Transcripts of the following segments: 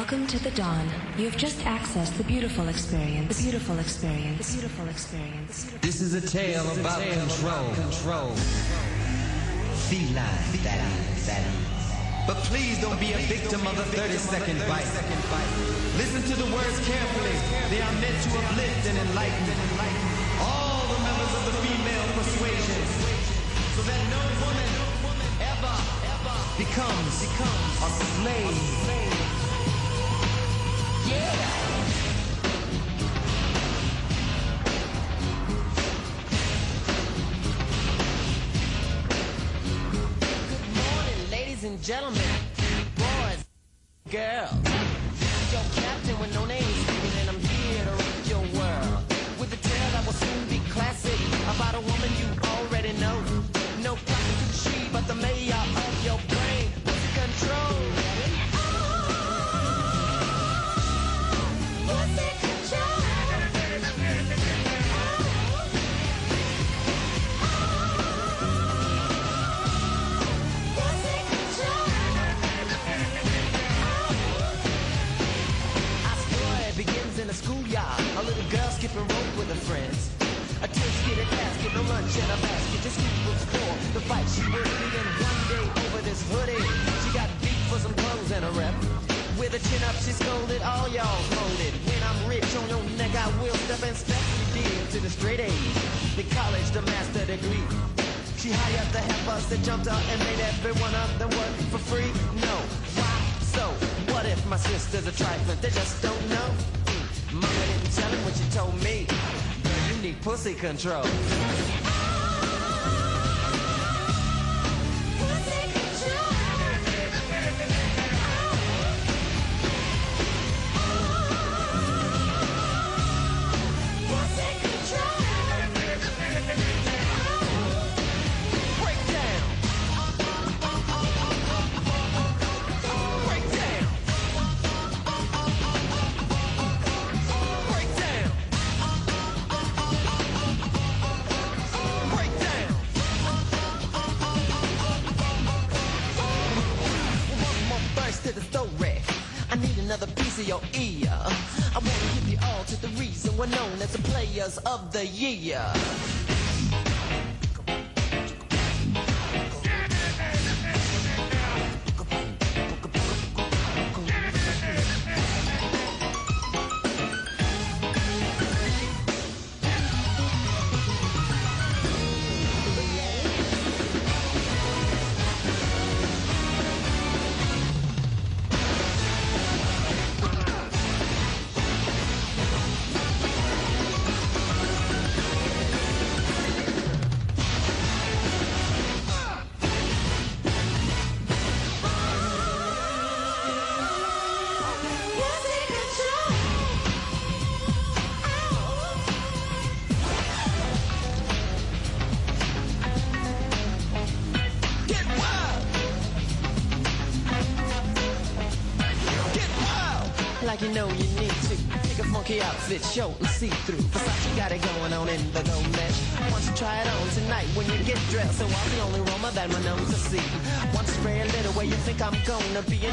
Welcome to the dawn. You have just accessed the beautiful experience. The beautiful experience. The beautiful experience. This is a tale about control. Control. Feline. That is. That is. But please don't be a victim of the 30 second bite. Listen to the words carefully. They are meant to uplift and enlighten all the members of the female persuasion so that no woman ever, ever becomes a slave. Gentlemen, y'all's loaded. When I'm rich on your neck, I will step and step you deal to the straight A's, the college, the master degree. She hired the helpers that jumped up and made every one of them work for free. No, why? So what if my sister's a trifling? They just don't know. Mm. Mama didn't tell him what she told me. Girl, you need pussy control. yeah. see-through. Versace got it going on in the gold mesh. Want you try it on tonight when you get dressed. So I'm the only Roma that my nose to see. Want to spray a little where you think I'm gonna be in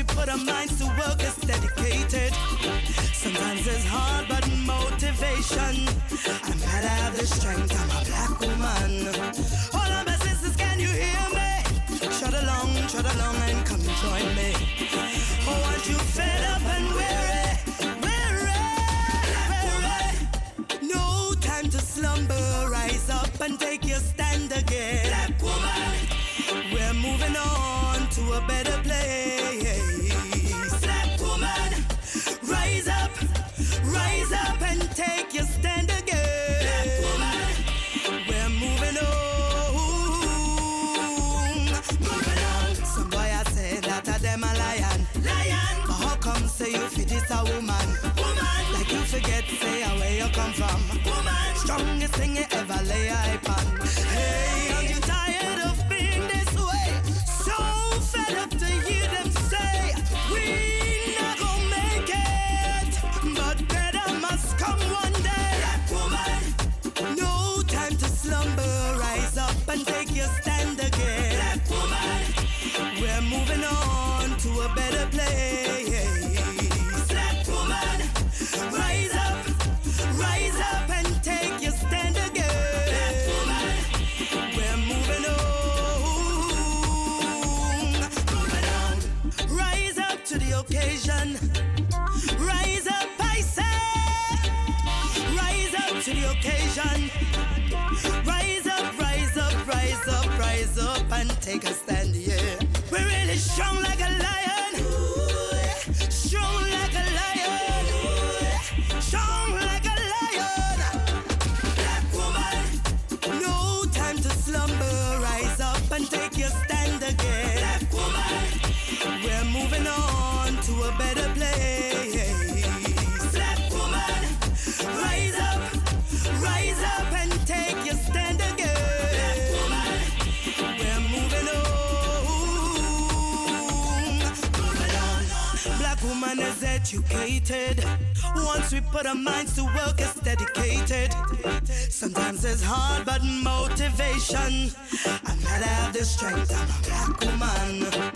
we put our minds to work is dedicated. Sometimes it's hard, but motivation. I'm glad I have the strength. I'm a black woman. I'm gonna sing it ever lay motivation. I gotta have the strength, I'm a black woman.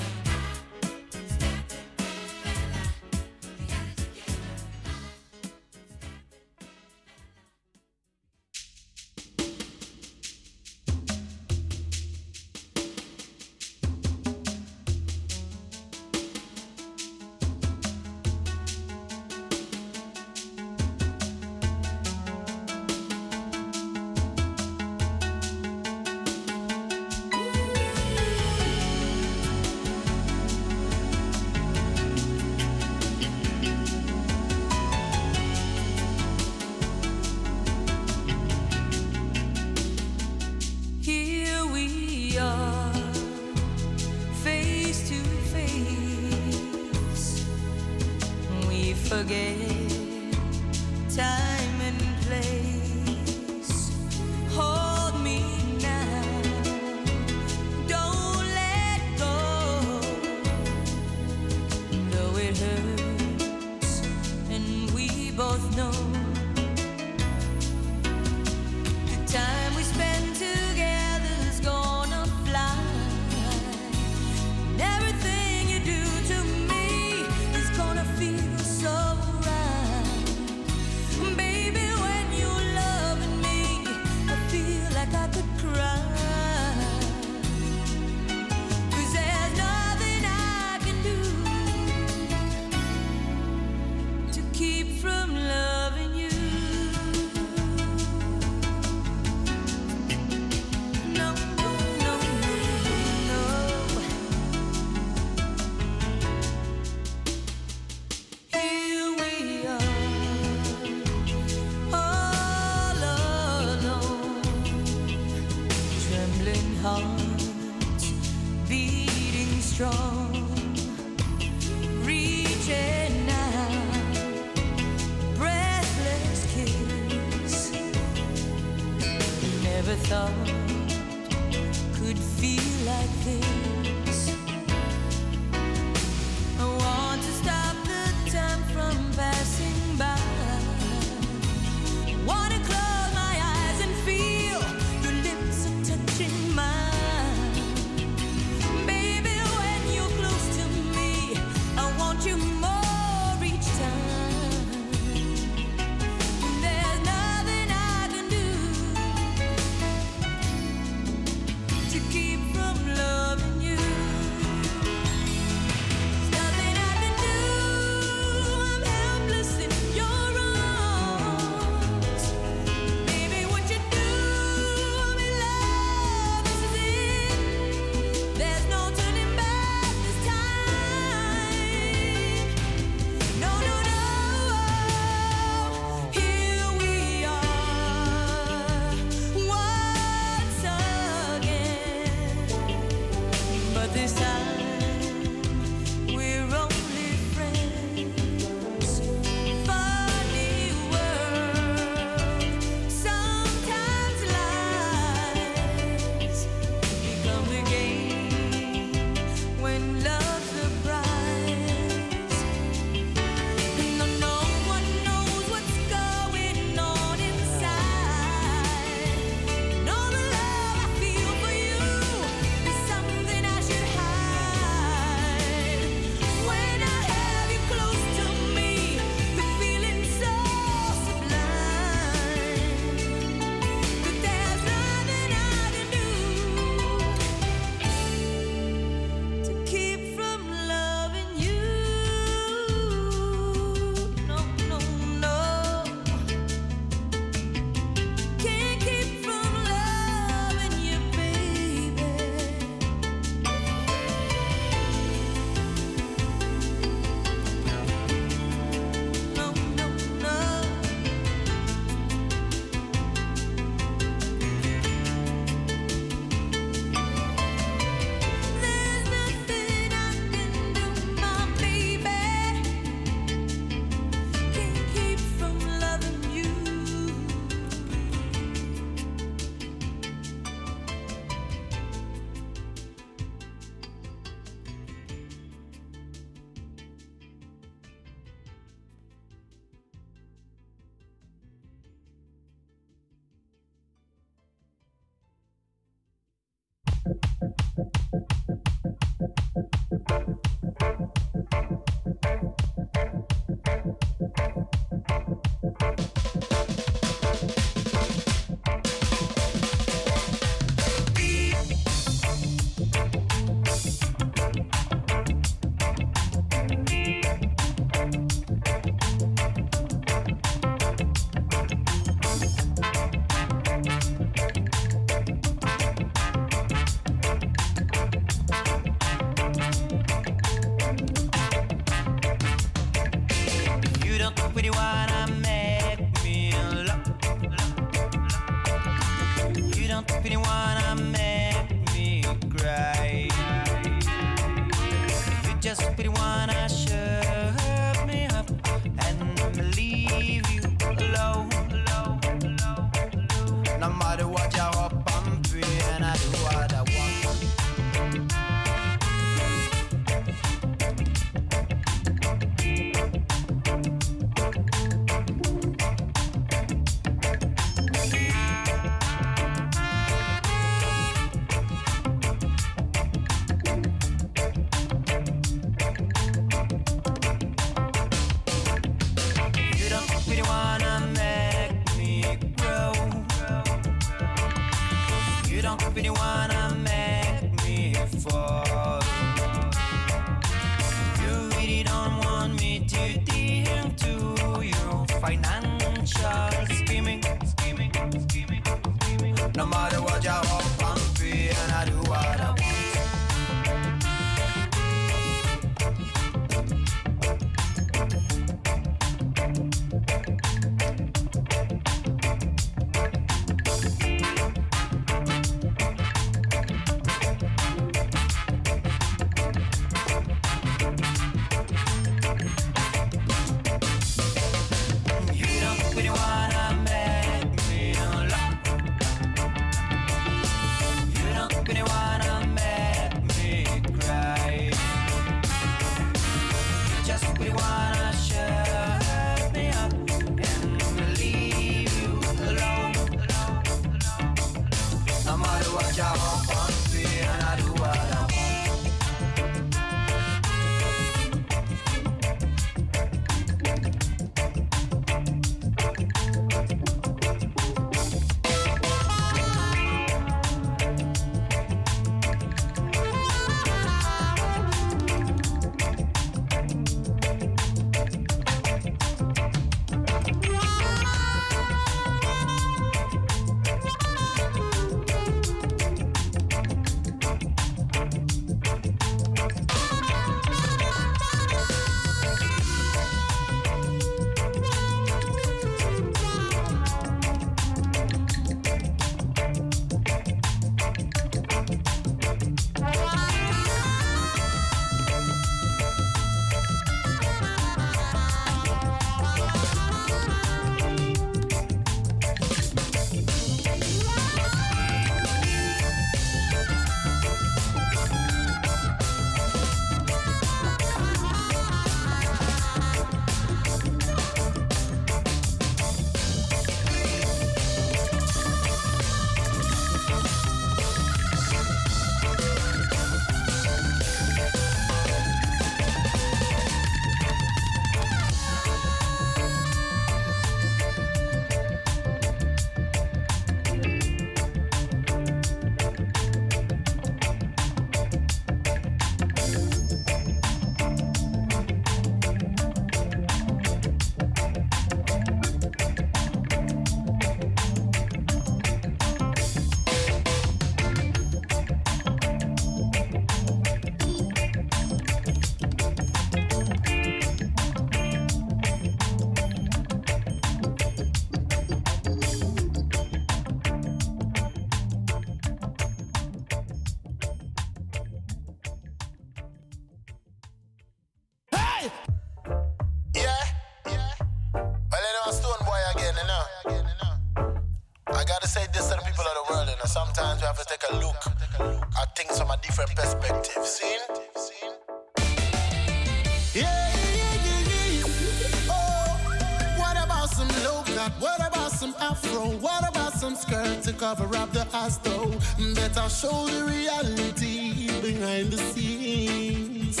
to cover up the ass, though. Better show the reality behind the scenes.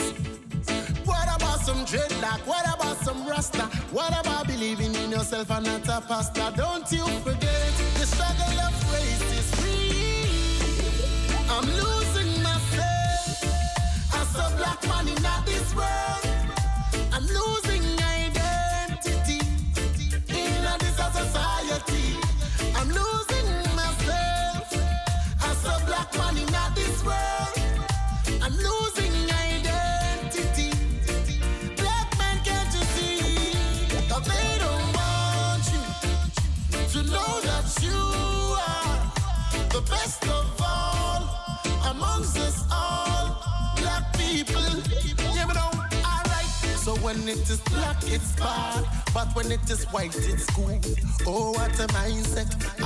What about some dreadlock? What about some rasta? What about believing in yourself and not a pastor? Don't you forget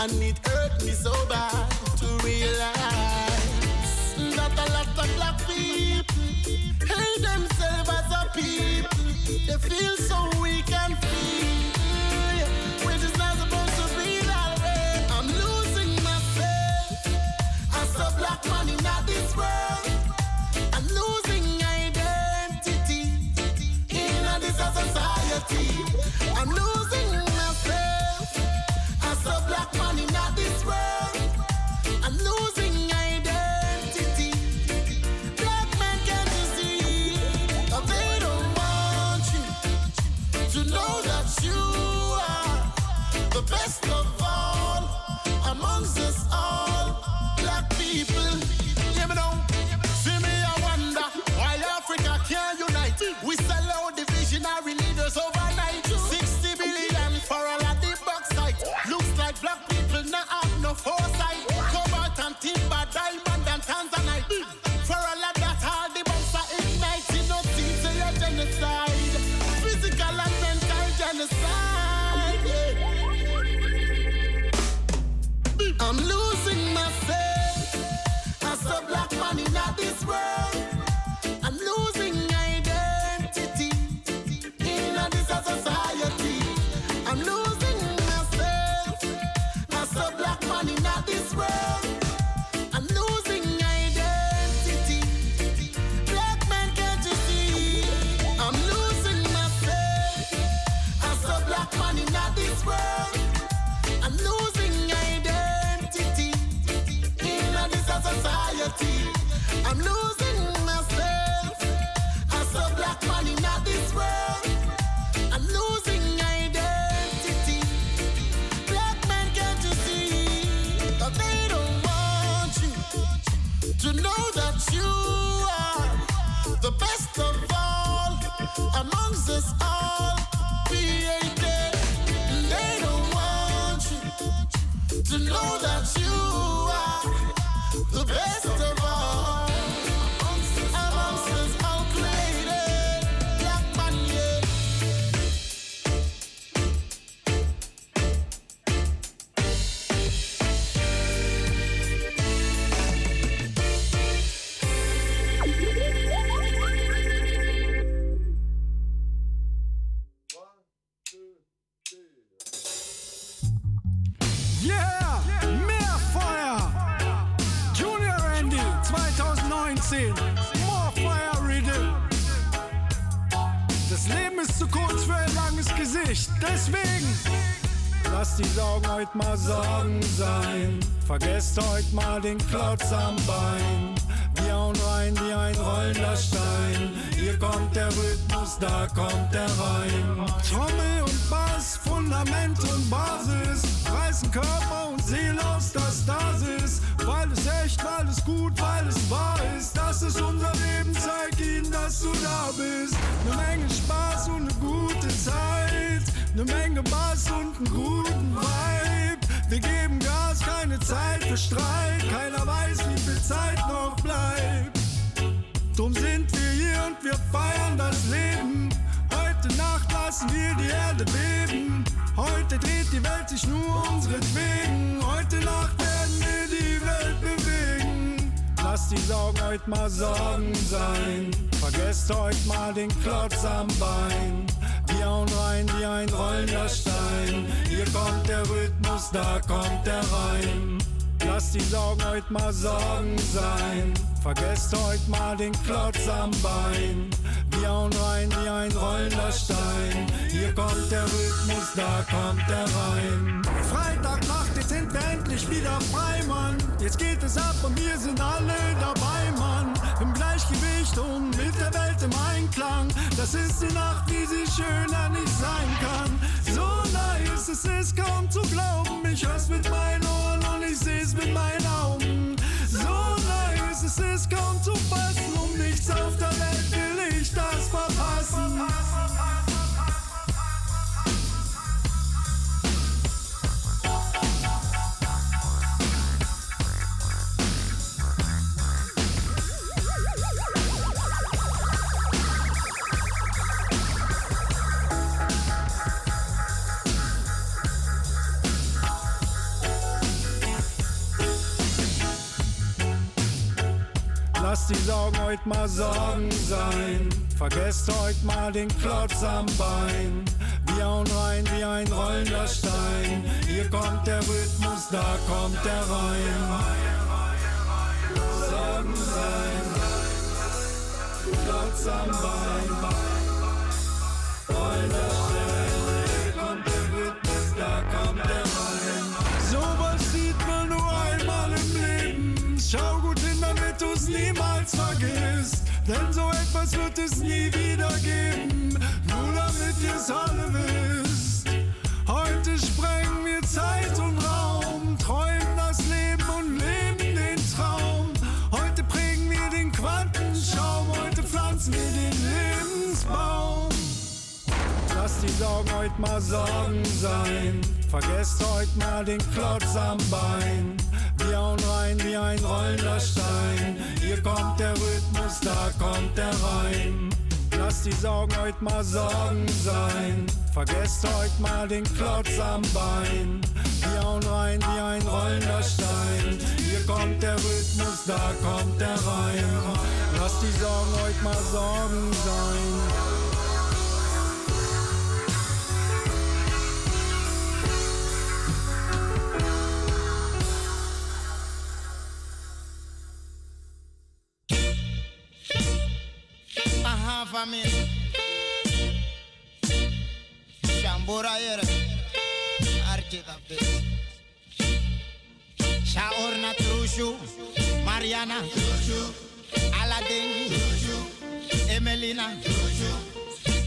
and it mal Sorgen sein. Vergesst heut mal den Klotz am Bein. Wir hauen rein wie ein rollender Stein. Hier kommt der Rhythmus, da kommt der Raum. Mal Sorgen sein. Vergesst heute mal den Klotz am Bein. Wir hauen rein wie ein rollender Stein. Hier kommt der Rhythmus, da kommt der Reim. Freitagnacht, jetzt sind wir endlich wieder frei, Mann. Jetzt geht es ab und wir sind alle dabei, Mann. Im Gleichgewicht und mit der Welt im Einklang. Das ist die Nacht, wie sie schöner nicht sein kann. So nice, es ist kaum zu glauben. Ich hör's mit meinen Ohren und ich seh's mit meinen Augen. Basiskonto fassen, um nichts auf der Sorgen heute mal Sorgen sein. Vergesst heute mal den Klotz am Bein. Wir hauen rein wie ein rollender Stein. Hier kommt der Rhythmus, da kommt der Reim. Sorgen sein. Klotz am Bein. Etwas wird es nie wieder geben. Nur damit ihr's alle wisst. Heute sprengen wir Zeit und Raum. Träumen das Leben und leben den Traum. Heute prägen wir den Quantenschaum. Heute pflanzen wir den Lebensbaum. Lasst die Sorgen heute mal Sorgen sein. Vergesst heute mal den Klotz am Bein. Wir hauen rein wie ein rollender Stein. Hier kommt der Rhythmus, da kommt der Reim. Lasst die Sorgen heute mal Sorgen sein. Vergesst heute mal den Klotz am Bein. Wir hauen rein wie ein rollender Stein. Hier kommt der Rhythmus, da kommt der Reim. Lasst die Sorgen heute mal Sorgen sein. Família. Shambura yere. Archita. Shaorna Trushu. Mariana. Aladdin. Emelina.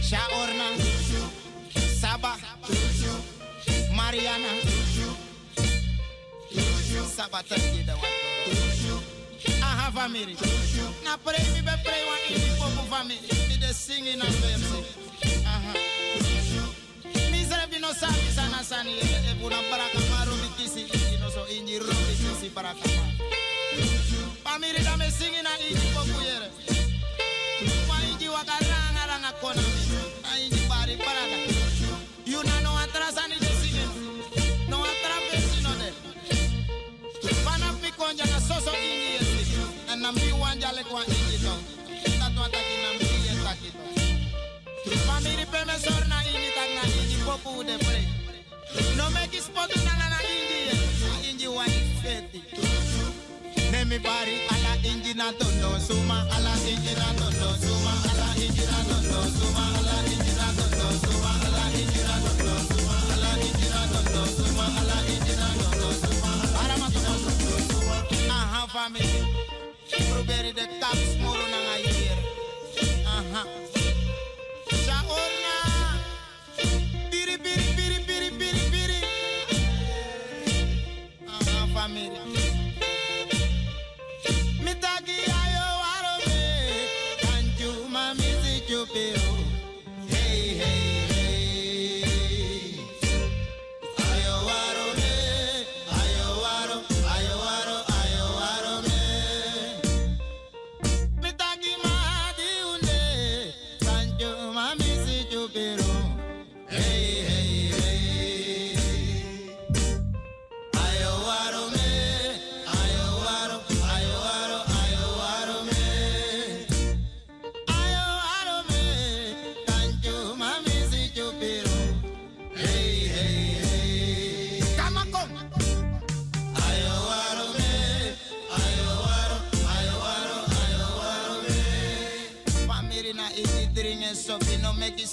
Shaorna. Saba. Mariana. Saba tangida watu. Aha, família. Na pray me be pray one in the popo family. Me de sing in a verse. Aha. Mi sere bino sani sana sani e puna baraka maru mi kisi inji no so inji ro mi kisi baraka ma. Family da me sing in a inji popo yere. Ma inji wakaranga ranga kona mi. A inji bari baraka. You na no atrasani de singing. No atravesi no de. Fana mi na soso inji yesi. Na mi wanja le kwa inji to. Tatu ataki na. Family pe me sor na inji na inji popu pre. No me kis potu na na inji ye. A inji wani feti. Nemi bari ala inji na tondo suma. Ala inji na tondo suma. Ala inji na tondo suma. Ala inji na tondo suma. Ala inji na tondo suma. Ala inji na tondo suma. Ala inji na tondo suma. Para ma tondo suma. Aha family. Probeer de kaps moro na nga. Aha. Biri biri biri biri biri biri. Aha family.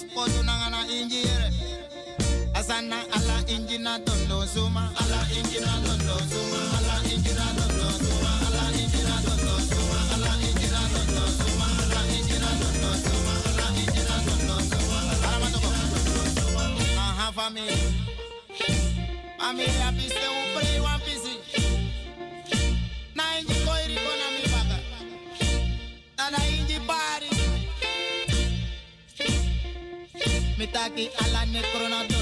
spodu nanga na asana ala injina tondo suma ala injina tondo suma ala injina tondo suma ala injina tondo suma ala injina tondo suma ala injina tondo suma ala injina tondo suma ala matoko aha family. Family ala un play one Me taki ala ne corona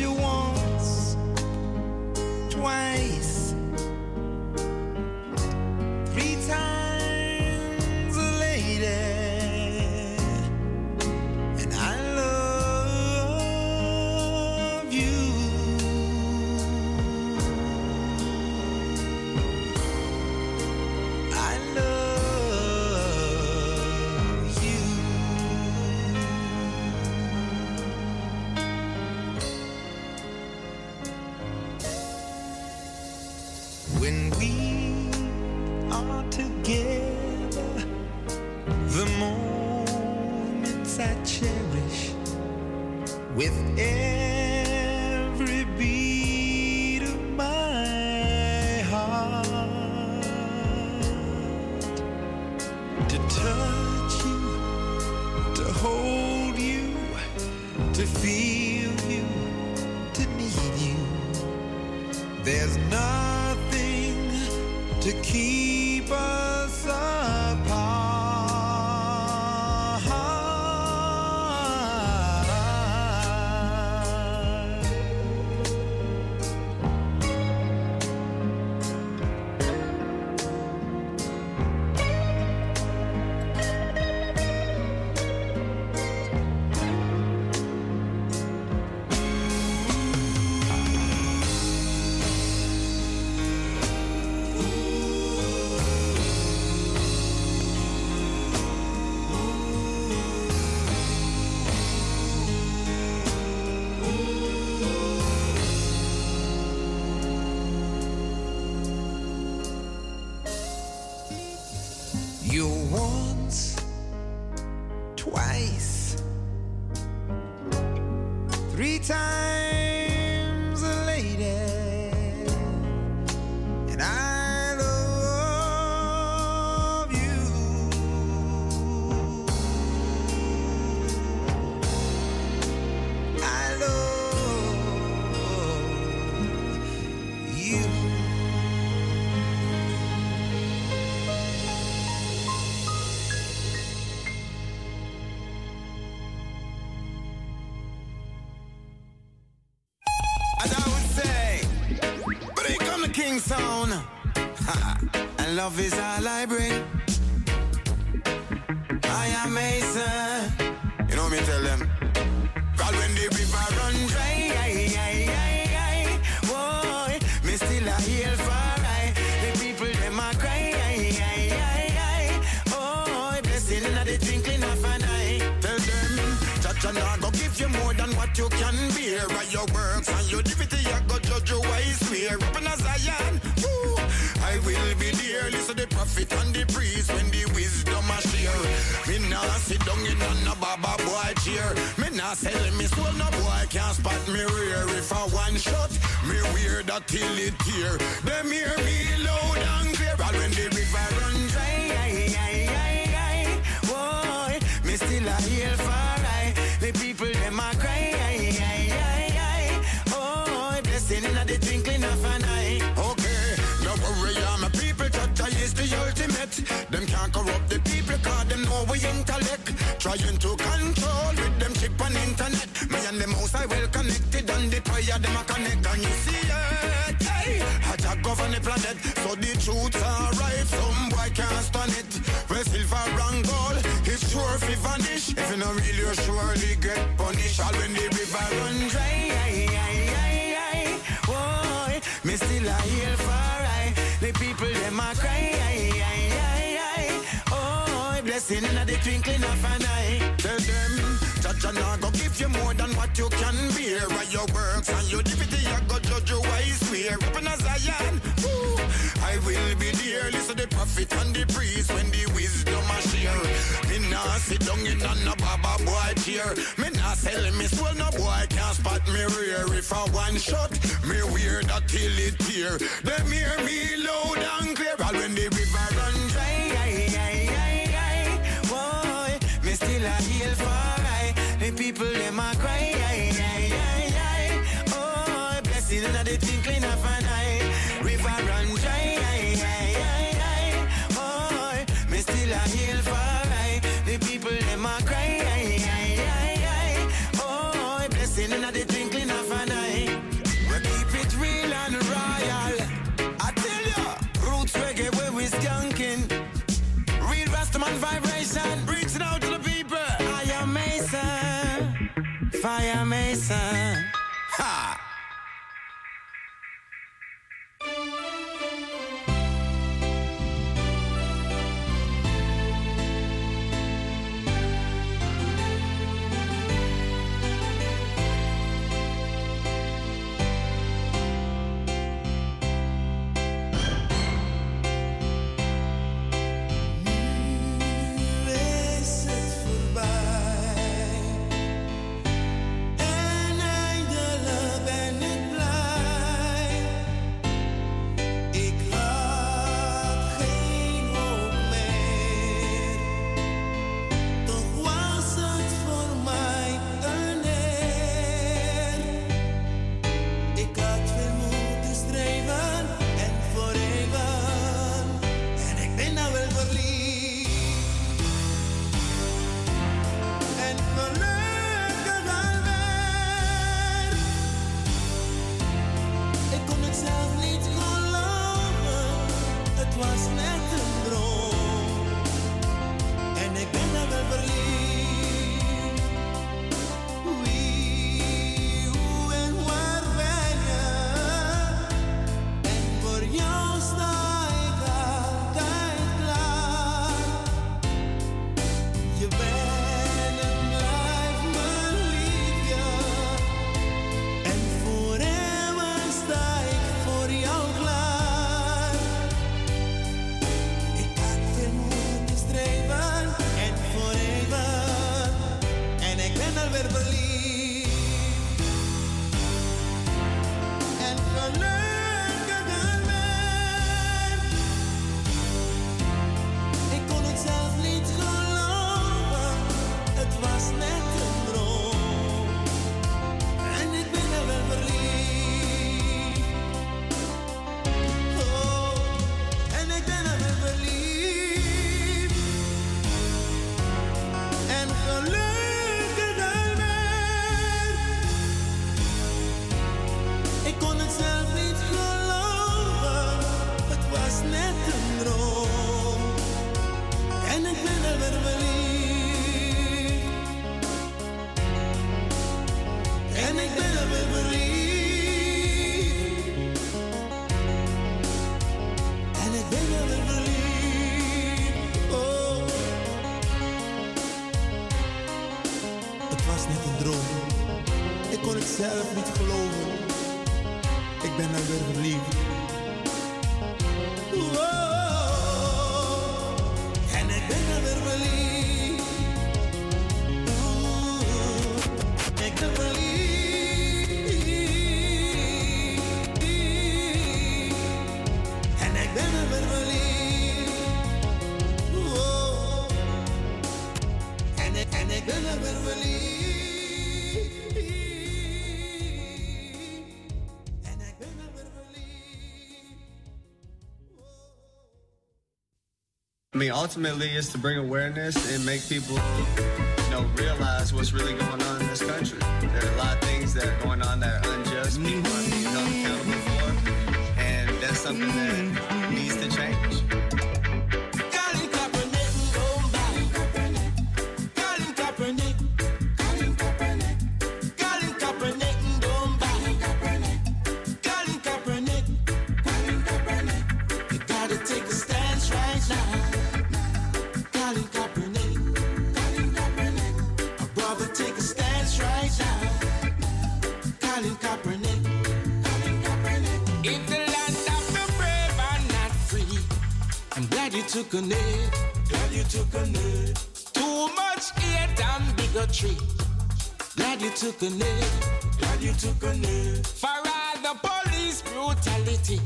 you want. Love is all I bring. One me wear that till it tear. Them hear me loud and clear. All when the river run dry, aye, aye, aye, aye. Boy, me still a heal for I. The people them a cry, aye, aye, aye, aye. Oh, blessing in the twinkling of an eye. Okay, no worry, I'm a people. Chacha is the ultimate. Them can't corrupt the people, cause them know we intellect. Trying to control with them chip on internet. Me and them house I well connected, and the prayer them a connect, and you see it. Hey, I just govern the planet, so the truth arrive. Some boy can't stand it. Where silver and gold, it's sure if vanish. If you not real, you surely get punished. All when the river run dry, aye, me still a heal for I. The people them a cry. Oh, blessing in the twinkling of an eye. Tell them, Chacha nah go give you more than what you can bear. By your works and your divinity, I go judge you wise swear. Up in a Zion, woo, I will be there. Listen the prophet and the priest when the wisdom a share. Me nah sit down in on a baba boy chair. Me nah sell me soul, no boy can't spot me rear. If I one shot, me wear that till it tear. Them hear me loud and clear. All when the river run dry, aye, aye, aye, aye. Boy, me still a heal for I. The people them a cry, aye, aye, aye, aye. Oh, blessing in the twinkling of an eye. Fire ultimately is to bring awareness and make people you know realize what's really going on in this country. There are a lot of things that are going on that are unjust. People are being held accountable for, and that's something that needs to change. a knee. You took a knee. Too much hate and bigotry. Glad you took a knee. Glad you took a knee. For all the police brutality.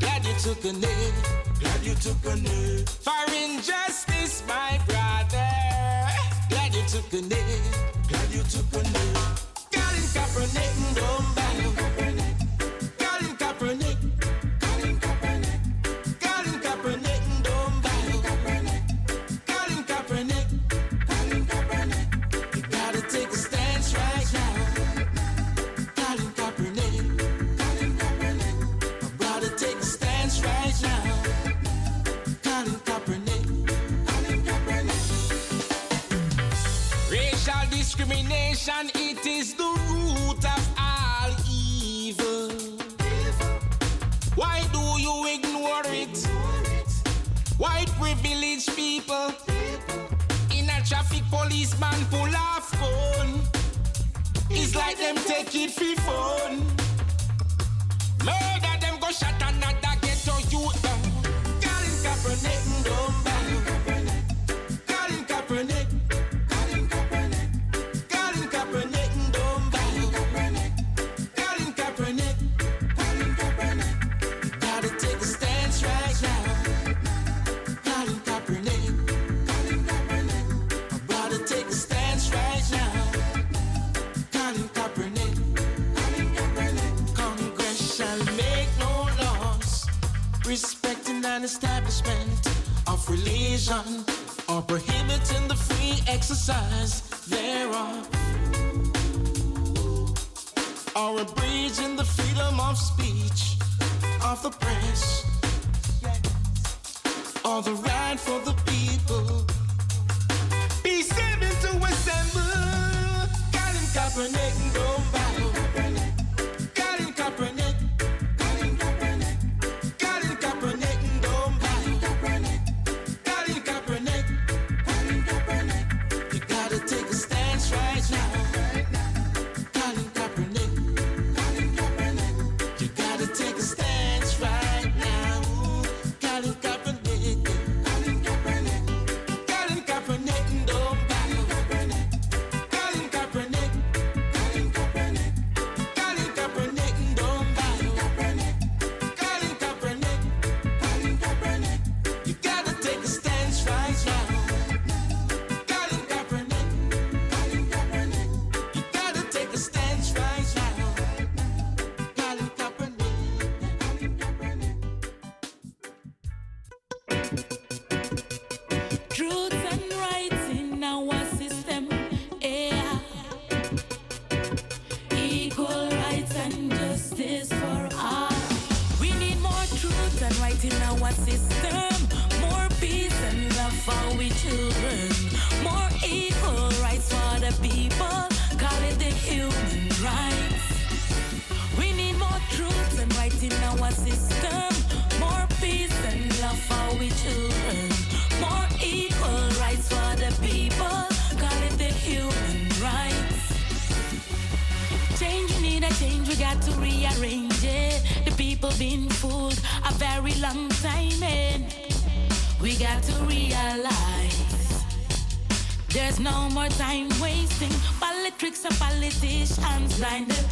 Glad you took a knee. Glad you took a knee. For injustice, my brother. Glad you took a knee. Glad you took a knee. Colin Kaepernick, don't buy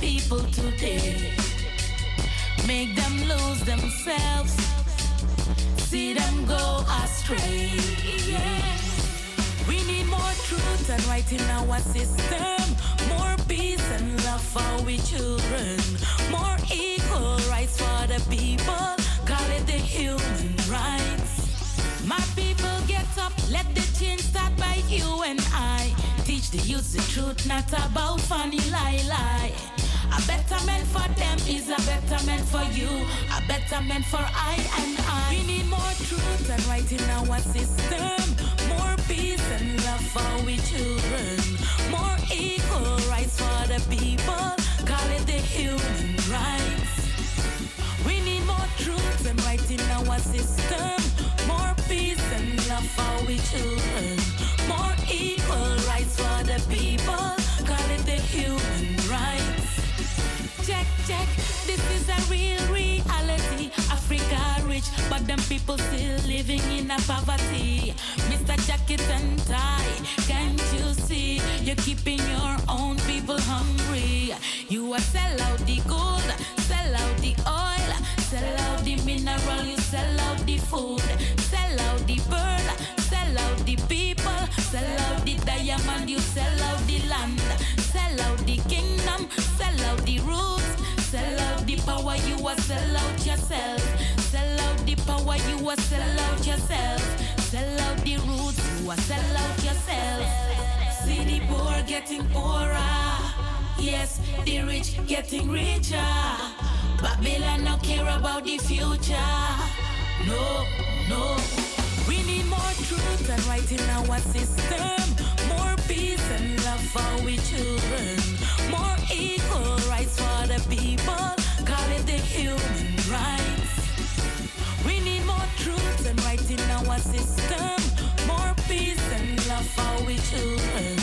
people today. Make them lose themselves, see them go astray. Yeah. We need more truth and right in our system. More peace and love for we children. More equal rights for the people. Call it the human rights. My people get up, let the change start by you and I. Teach the youth the truth, not about funny lie lie. A better man for them is a better man for you. A better man for I and I. We need more truth and right in our system. More peace and love for we children. More equal rights for the people. Call it the human rights. We need more truth and right in our system. More peace and love for we children. A real reality. Africa rich, but them people still living in a poverty. Mr. Jacket and tie, can't you see? You're keeping your own people hungry. You are sell out the gold, sell out the oil, sell out the mineral, you sell out the food, the you are sell out yourself, sell out the roots, you are sell out yourself. See the poor getting poorer, yes, the rich getting richer. Babylon no care about the future. No, no. We need more truth and right in our system. More peace and love for we children. More equal rights for the people. Call it the human rights. Truth and right in our system. More peace and love for we children.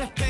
Desesperado.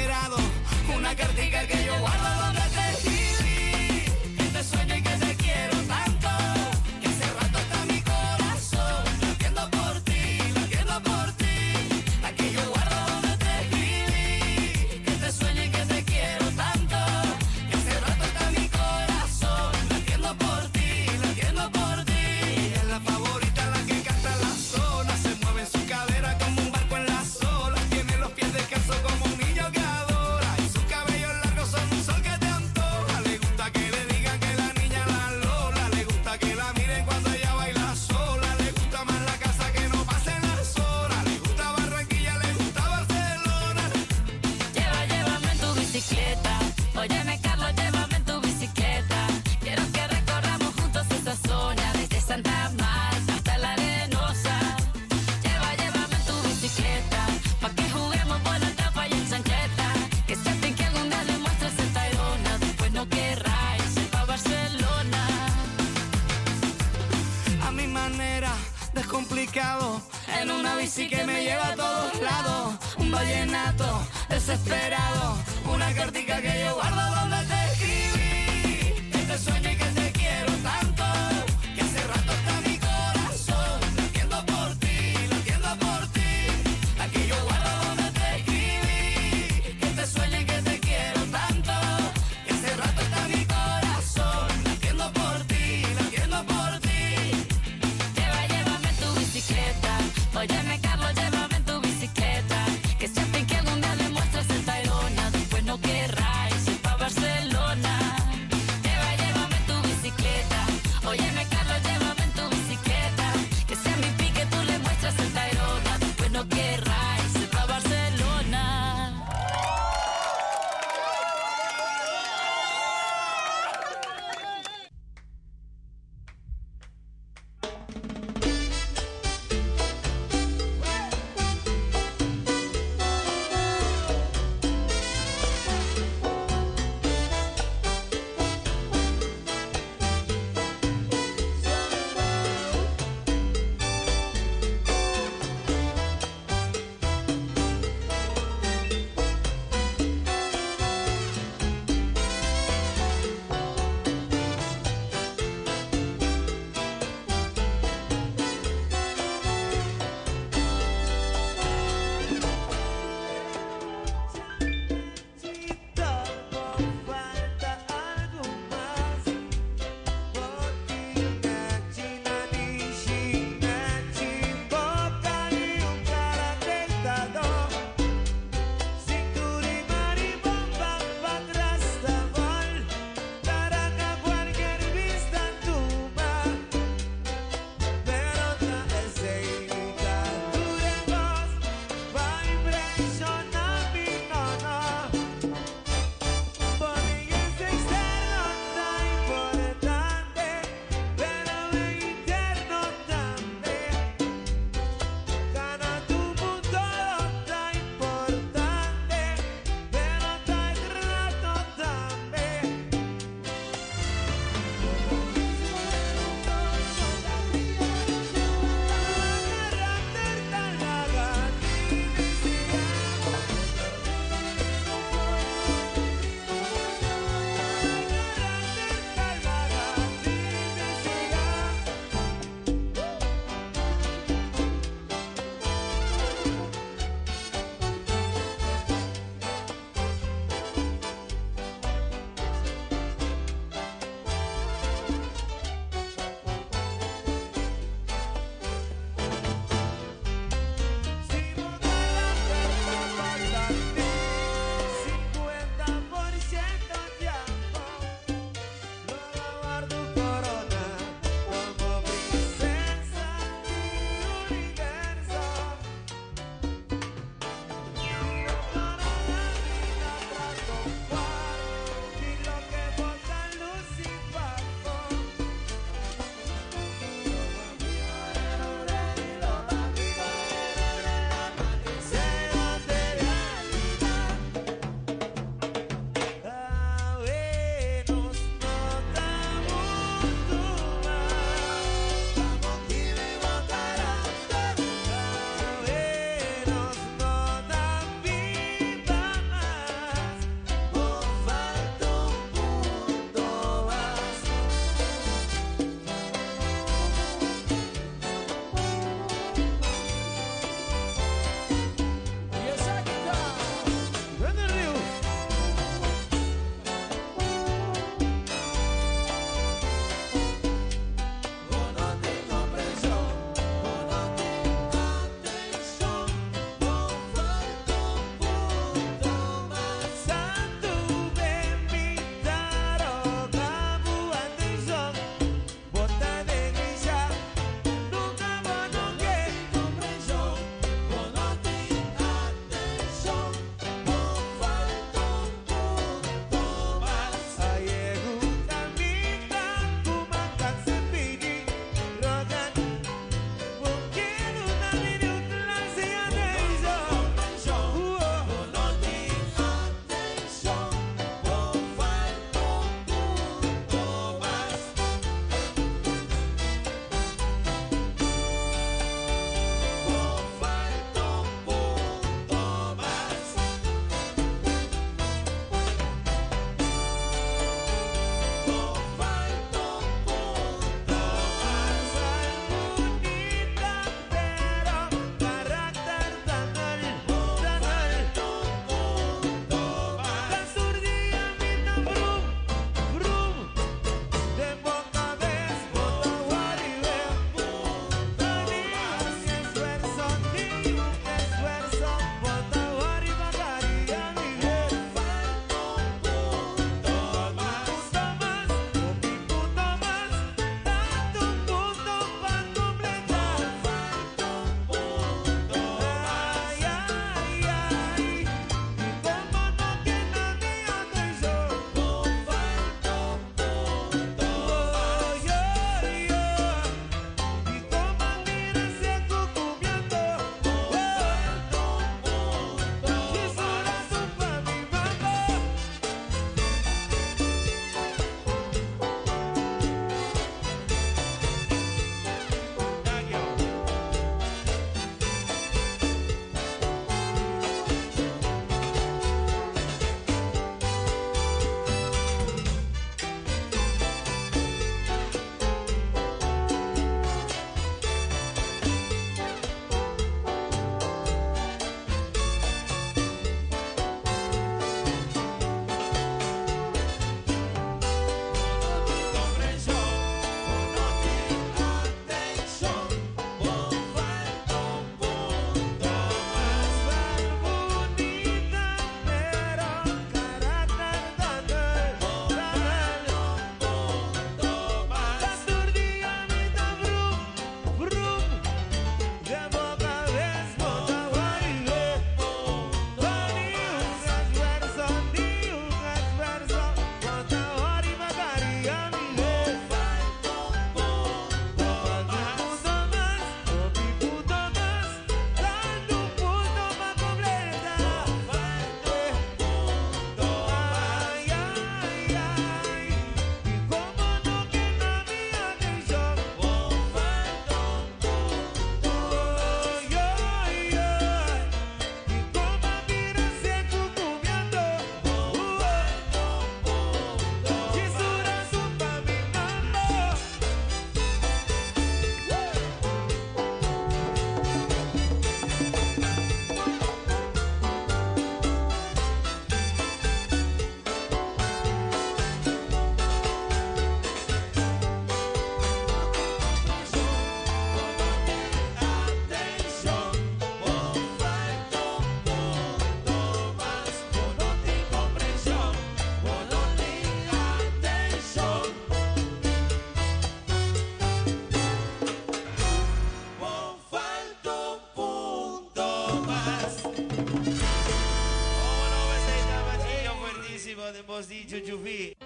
vídeo de ouvir.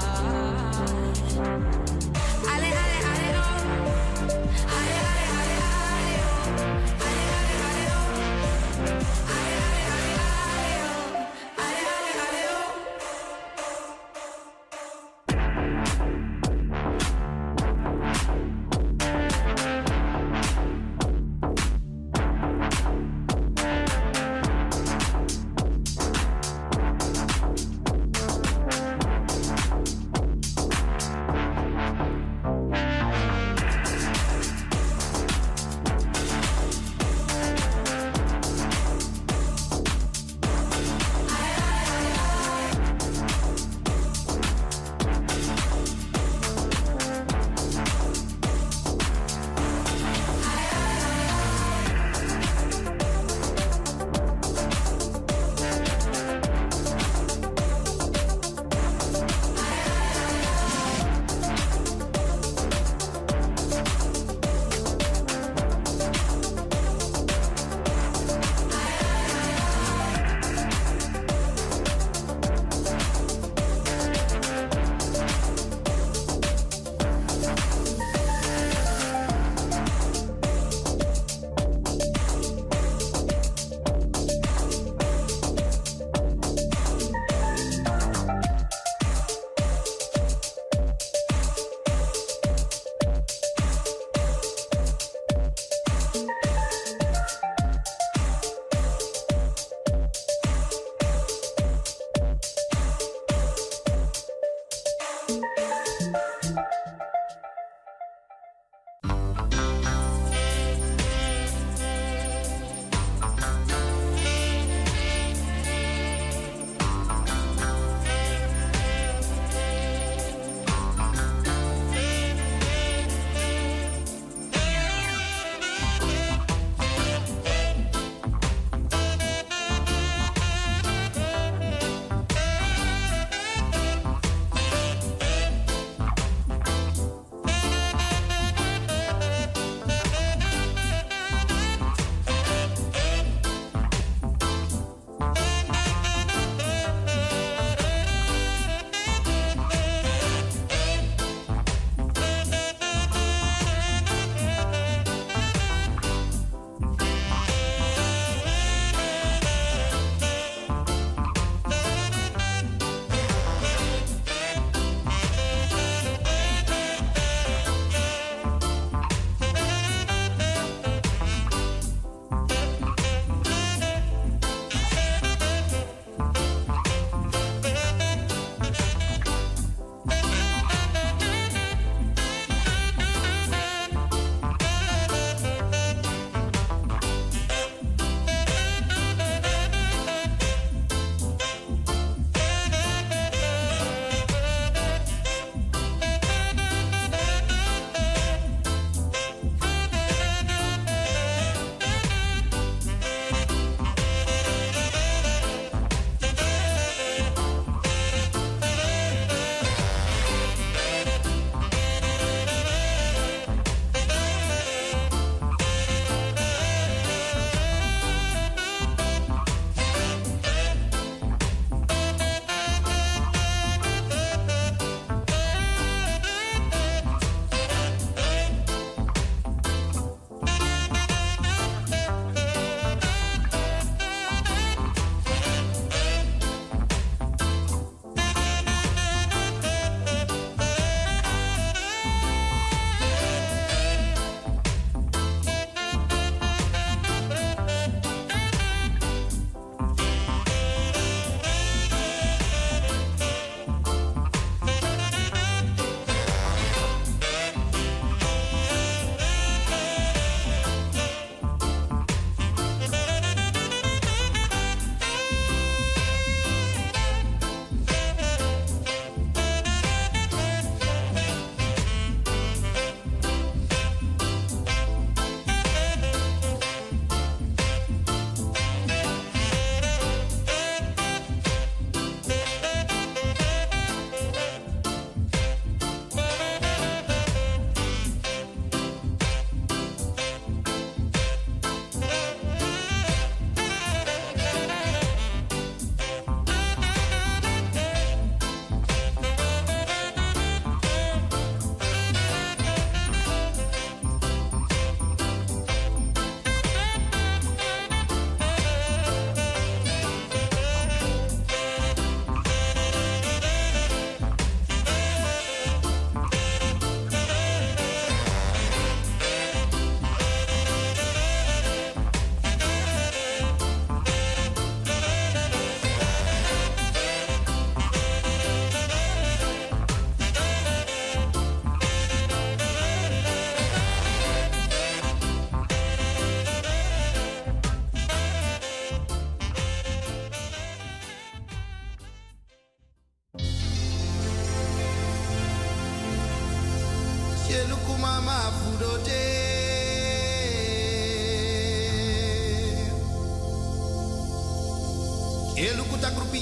heart.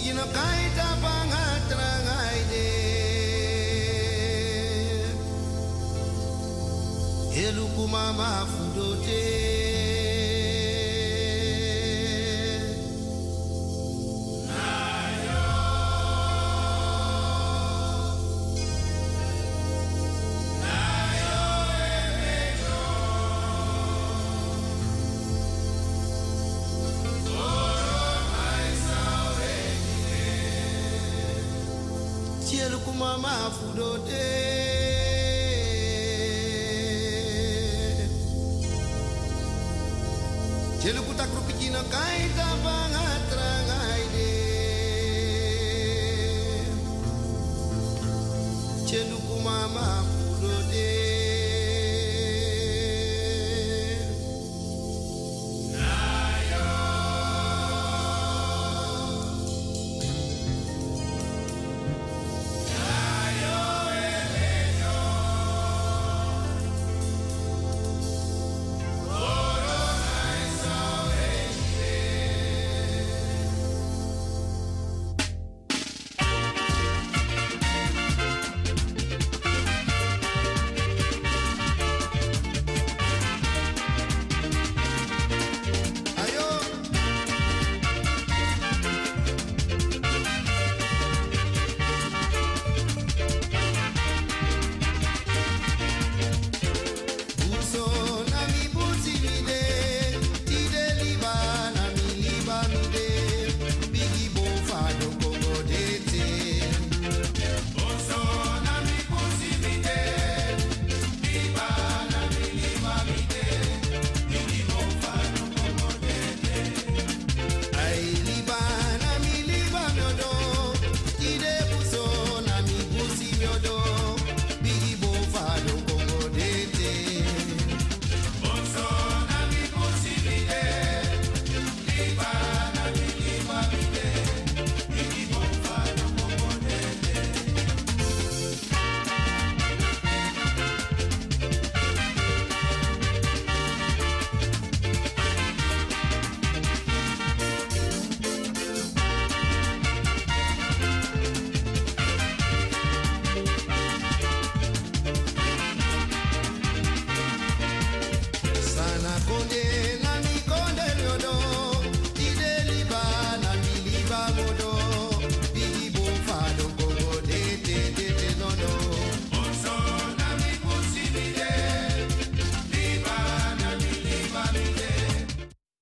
Yeluku know, jino